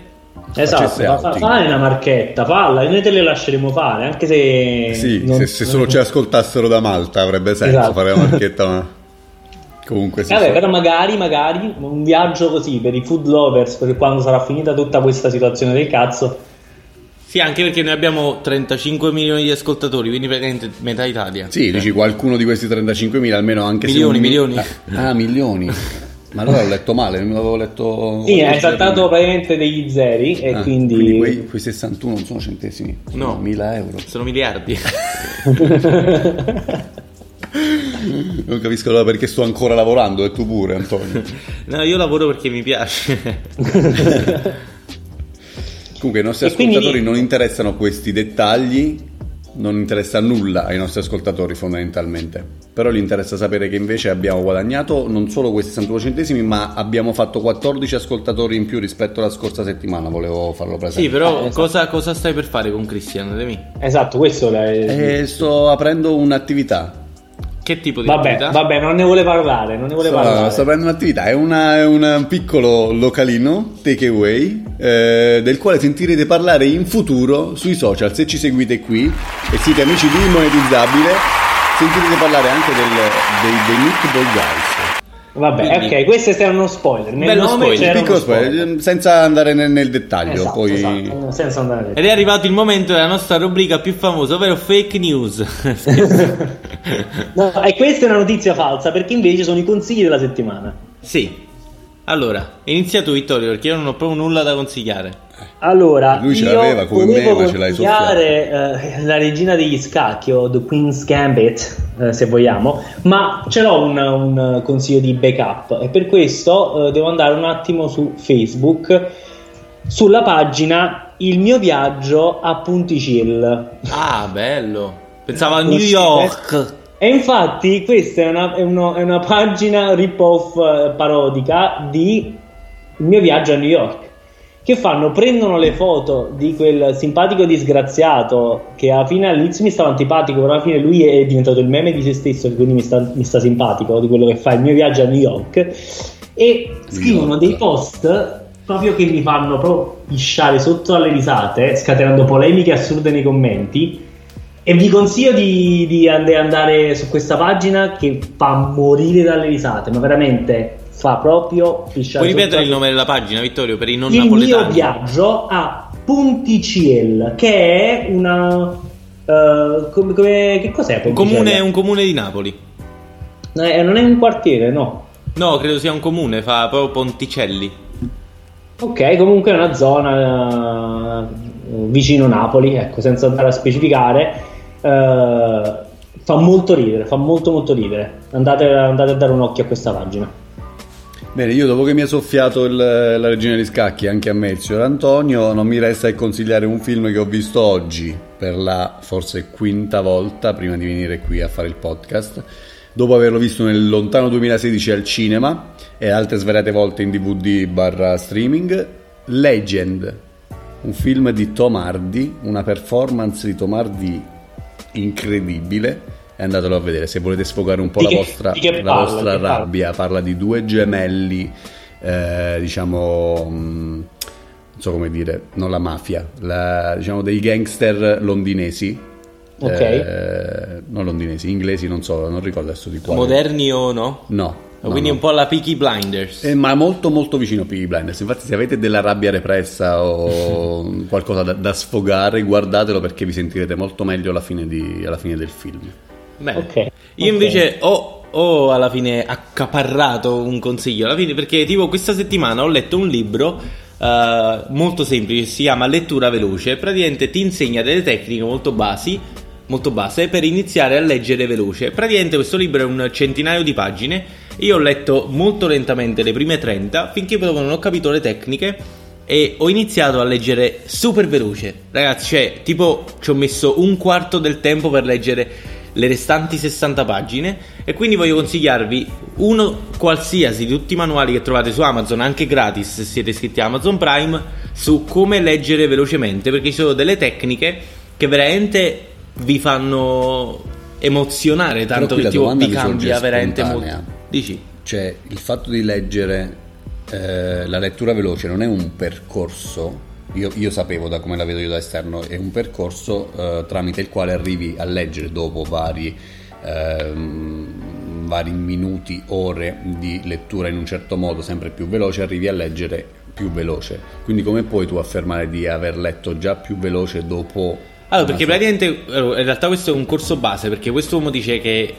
Esatto, fa, fai una marchetta, falla, e noi te le lasceremo fare, anche se... Sì, non- se, se solo ci ascoltassero da Malta avrebbe senso Esatto. fare una marchetta, ma comunque sì. Vabbè, però magari, magari un viaggio così per i food lovers, per quando sarà finita tutta questa situazione del cazzo. Sì, anche perché noi abbiamo 35 milioni di ascoltatori, quindi praticamente metà Italia. Sì, dici qualcuno di questi 35.000 almeno anche Milioni, se... non mi- milioni. Ah, ah, milioni. Ma allora ho letto male, non l'avevo letto... Sì, hai saltato praticamente degli zeri e Ah, quindi... quei, quei 61 non sono centesimi, sono No. 1000 euro. Sono miliardi. Non capisco allora perché sto ancora lavorando e tu pure, Antonio. no, io lavoro perché mi piace. Comunque ai nostri E quindi- ascoltatori non interessano questi dettagli, non interessa nulla ai nostri ascoltatori fondamentalmente. Però gli interessa sapere che invece abbiamo guadagnato non solo questi 61 centesimi, ma abbiamo fatto 14 ascoltatori in più rispetto alla scorsa settimana, volevo farlo presente. sì, però Eh, esatto. cosa, cosa stai per fare con Cristian? Demi? Esatto, questo è... E sto aprendo un'attività. Che tipo di Vabbè, attività? vabbè, non ne vuole parlare, non ne vuole Sto, parlare. sto aprendo un'attività, è, una- è un piccolo localino, takeaway, eh, del quale sentirete parlare in futuro sui social. Se ci seguite qui e siete amici di Monetizzabile, sentirete parlare anche del, dei, dei Meatball Guys. Vabbè, Quindi- ok, questo è uno spoiler. Nel Bello nome spoiler, c'era Piccolo uno spoiler. spoiler, senza andare nel, nel dettaglio. Esatto, poi... esatto, senza andare Ed è arrivato il momento della nostra rubrica più famosa, ovvero fake news. No, e questa è una notizia falsa perché invece sono i consigli della settimana. sì. Allora, inizia tu Vittorio, perché io non ho proprio nulla da consigliare. Allora, Lui ce io l'aveva come me, ma ce l'hai consigliare, eh, la regina degli scacchi o The Queen's Gambit, eh, se vogliamo, ma ce l'ho un, un consiglio di backup e per questo eh, devo andare un attimo su Facebook sulla pagina Il mio viaggio a Punticil. Ah, bello. Pensavo a New? York. E infatti questa è una, è uno- è una pagina rip-off eh, parodica di Il mio viaggio a New York. Che fanno? Prendono le foto di quel simpatico disgraziato che alla fine all'inizio mi stava antipatico, però alla fine lui è diventato il meme di se stesso, quindi mi sta, mi sta simpatico di quello che fa il mio viaggio a New York. E scrivono dei post proprio che mi fanno proprio pisciare sotto alle risate, scatenando polemiche assurde nei commenti. E vi consiglio di, di and- andare su questa pagina che fa morire dalle risate, ma veramente fa proprio pisciare Puoi ripetere il nome della pagina, Vittorio, per i non il mio napoletani? viaggio a Ponticel, che è una... eh, come, come- che cos'è Un comune, un comune di Napoli. Eh, non è un quartiere, no. No, credo sia un comune, fa proprio Ponticelli. Ok, comunque è una zona eh, vicino Napoli, ecco, senza andare a specificare. eh, fa molto ridere, fa molto molto ridere. Andate, andate a dare un occhio a questa pagina. Bene, io dopo che mi ha soffiato il- la regina di scacchi anche a me, il signor Antonio, non mi resta che consigliare un film che ho visto oggi per la forse quinta volta prima di venire qui a fare il podcast. Dopo averlo visto nel lontano 2016 al cinema e altre svariate volte in DVD barra streaming, Legend, un film di Tom Hardy, una performance di Tom Hardy incredibile. E andatelo a vedere se volete sfogare un po' la che- vostra, la parla, vostra rabbia. Parla di due gemelli, eh, diciamo, mh, non so come dire, non la mafia, la- diciamo dei gangster londinesi. Ok. eh, non londinesi, inglesi, non so, non ricordo adesso di quale. Moderni o no? No. no, Quindi no. un po' alla Peaky Blinders. Eh, ma molto molto vicino a Piggy Blinders. Infatti, se avete della rabbia repressa o qualcosa da, da sfogare, guardatelo perché vi sentirete molto meglio alla fine, di- alla fine del film. Bene. Ok, Io invece ho, ho alla fine accaparrato un consiglio. Alla fine, perché tipo questa settimana ho letto un libro eh, molto semplice, si chiama Lettura veloce. Praticamente ti insegna delle tecniche molto basi. Molto base per iniziare a leggere veloce. Praticamente questo libro è un centinaio di pagine. Io ho letto molto lentamente le prime 30 finché poi non ho capito le tecniche e ho iniziato a leggere super veloce. Ragazzi, cioè, tipo ci ho messo un quarto del tempo per leggere le restanti 60 pagine e quindi voglio consigliarvi uno qualsiasi di tutti i manuali che trovate su Amazon, anche gratis se siete iscritti a Amazon Prime, su come leggere velocemente, perché ci sono delle tecniche che veramente vi fanno emozionare tanto che tipo, vi cambia veramente molto. Dici? Cioè, il fatto di leggere eh, la lettura veloce non è un percorso. Io, io sapevo da come la vedo io da esterno, è un percorso eh, tramite il quale arrivi a leggere dopo vari, ehm, vari minuti, ore di lettura in un certo modo, sempre più veloce, arrivi a leggere più veloce. Quindi come puoi tu affermare di aver letto già più veloce dopo... Allora, perché praticamente in realtà questo è un corso base, perché questo uomo dice che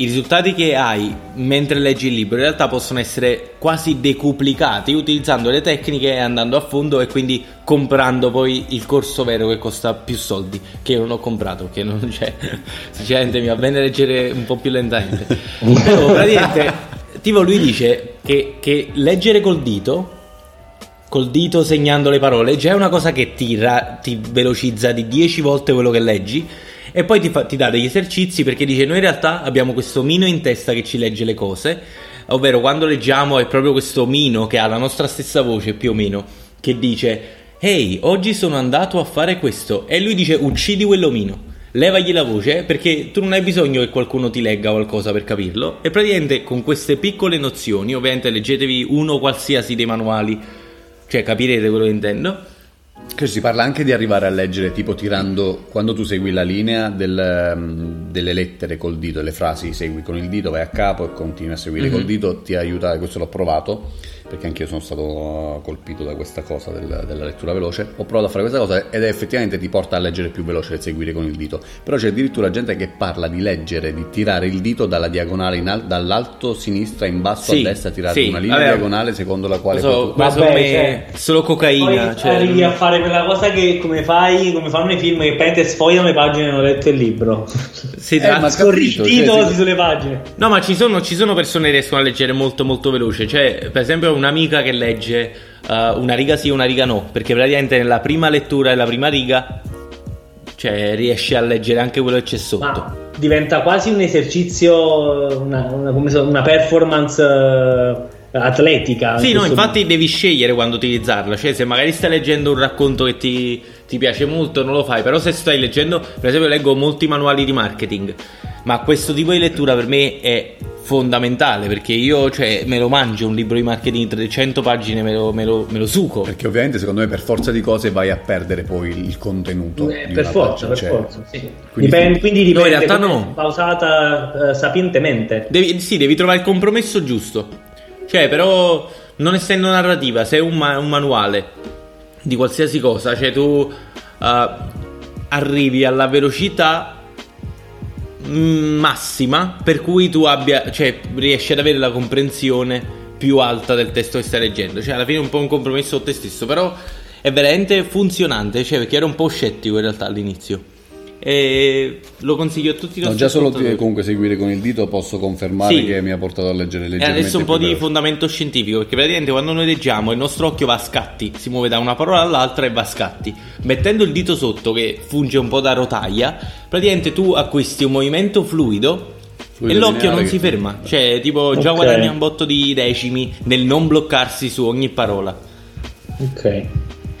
i risultati che hai mentre leggi il libro in realtà possono essere quasi decuplicati utilizzando le tecniche e andando a fondo e quindi comprando poi il corso vero che costa più soldi, che io non ho comprato, che non c'è. Sinceramente mi va bene leggere un po' più lentamente. Però praticamente, tipo lui dice che, che leggere col dito col dito segnando le parole, già è una cosa che ti, ra- ti velocizza di 10 volte quello che leggi. E poi ti, fa- ti dà degli esercizi perché dice: Noi in realtà abbiamo questo mino in testa che ci legge le cose. Ovvero, quando leggiamo è proprio questo mino che ha la nostra stessa voce più o meno. Che dice: Ehi, oggi sono andato a fare questo. E lui dice: Uccidi quell'omino. Levagli la voce perché tu non hai bisogno che qualcuno ti legga qualcosa per capirlo. E praticamente con queste piccole nozioni, ovviamente leggetevi uno qualsiasi dei manuali cioè, capirete quello che intendo? Che si parla anche di arrivare a leggere, tipo tirando, quando tu segui la linea del, um, delle lettere col dito, le frasi segui con il dito, vai a capo e continui a seguire Mhm. col dito, ti aiuta, questo l'ho provato, perché anche io sono stato colpito da questa cosa del- della lettura veloce, ho provato a fare questa cosa ed effettivamente ti porta a leggere più veloce e seguire con il dito, però c'è addirittura gente che parla di leggere, di tirare il dito dalla diagonale, in al- dall'alto sinistra in basso Sì, a destra, tirare sì, una linea vabbè. diagonale secondo la quale... Ma secondo me cioè, solo cocaina. Poi Cioè, arrivi a fare quella cosa che come fai, come fanno i film che praticamente sfogliano le pagine e hanno letto il libro. si Eh, ma Scorri il capito, dito cioè, così sulle pagine. No, ma ci sono, ci sono persone che riescono a leggere molto molto veloce. Cioè, per esempio, un'amica che legge uh, una riga sì e una riga no. Perché praticamente nella prima lettura e la prima riga, cioè, riesce a leggere anche quello che c'è sotto. Ma diventa quasi un esercizio, una, una- come so- una performance eh, atletica. Sì, no, infatti devi scegliere quando utilizzarla. Cioè, se magari stai leggendo un racconto che ti, ti piace molto, non lo fai. Però se stai leggendo, per esempio, leggo molti manuali di marketing. Ma questo tipo di lettura per me è fondamentale perché io, cioè, me lo mangio un libro di marketing di 300 pagine, me lo, me lo- me lo suco. Perché ovviamente secondo me per forza di cose vai a perdere poi il contenuto. Eh, per forza, pagina, per cioè, forza, sì. quindi Dipende- quindi No, dipende in realtà no. va usata eh, sapientemente. Devi, sì, devi trovare il compromesso giusto. Cioè, però, non essendo narrativa, se è un, ma- un manuale di qualsiasi cosa, cioè tu uh, arrivi alla velocità mm, massima per cui tu abbia, cioè, riesci ad avere la comprensione più alta del testo che stai leggendo. Cioè, alla fine è un po' un compromesso con te stesso, però è veramente funzionante, cioè, perché ero un po' scettico in realtà all'inizio. E lo consiglio a tutti i No, nostri già solo di- comunque seguire con il dito posso confermare Sì. che mi ha portato a leggere E leggermente adesso un po' di veloce. fondamento scientifico, perché praticamente quando noi leggiamo il nostro occhio va a scatti, si muove da una parola all'altra e va a scatti. Mettendo il dito sotto, che funge un po' da rotaia, praticamente tu acquisti un movimento fluido. Fluido e l'occhio non si che- ferma, cioè tipo già Ok. guadagna un botto di decimi nel non bloccarsi su ogni parola. Ok.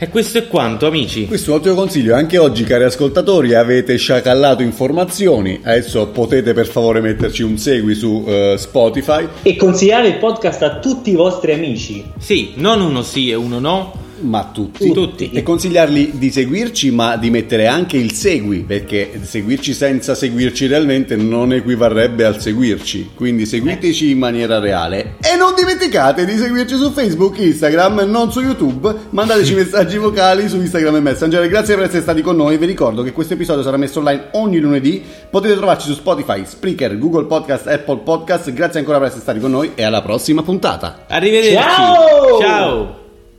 E questo è quanto, amici. Questo è un ottimo consiglio, anche oggi cari ascoltatori avete sciacallato informazioni, adesso potete per favore metterci un segui su eh, Spotify. E consigliare il podcast a tutti i vostri amici. Sì, non uno sì e uno no, ma tutti. Tutti. E consigliargli di seguirci, ma di mettere anche il segui, perché seguirci senza seguirci realmente non equivarrebbe al seguirci. Quindi seguiteci in maniera reale. E non dimenticate di seguirci su Facebook, Instagram, non su YouTube. Mandateci messaggi vocali su Instagram e Messenger. Grazie per essere stati con noi. Vi ricordo che questo episodio sarà messo online ogni lunedì. Potete trovarci su Spotify, Spreaker, Google Podcast, Apple Podcast. Grazie ancora per essere stati con noi e alla prossima puntata. Arrivederci. Ciao! Ciao.